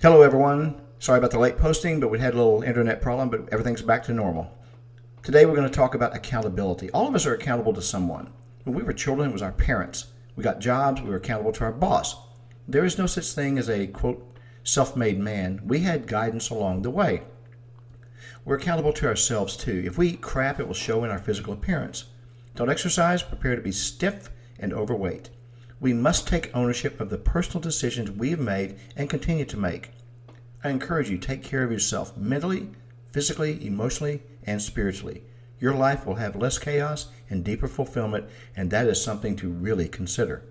Hello, everyone. Sorry about the late posting, but we had a little internet problem, but everything's back to normal. Today, we're going to talk about accountability. All of us are accountable to someone. When we were children, it was our parents. We got jobs, we were accountable to our boss. There is no such thing as a quote, self made man. We had guidance along the way. We're accountable to ourselves too. If we eat crap, it will show in our physical appearance. Don't exercise, prepare to be stiff and overweight. We must take ownership of the personal decisions we have made and continue to make. I encourage you take care of yourself mentally, physically, emotionally, and spiritually. Your life will have less chaos and deeper fulfillment, and that is something to really consider.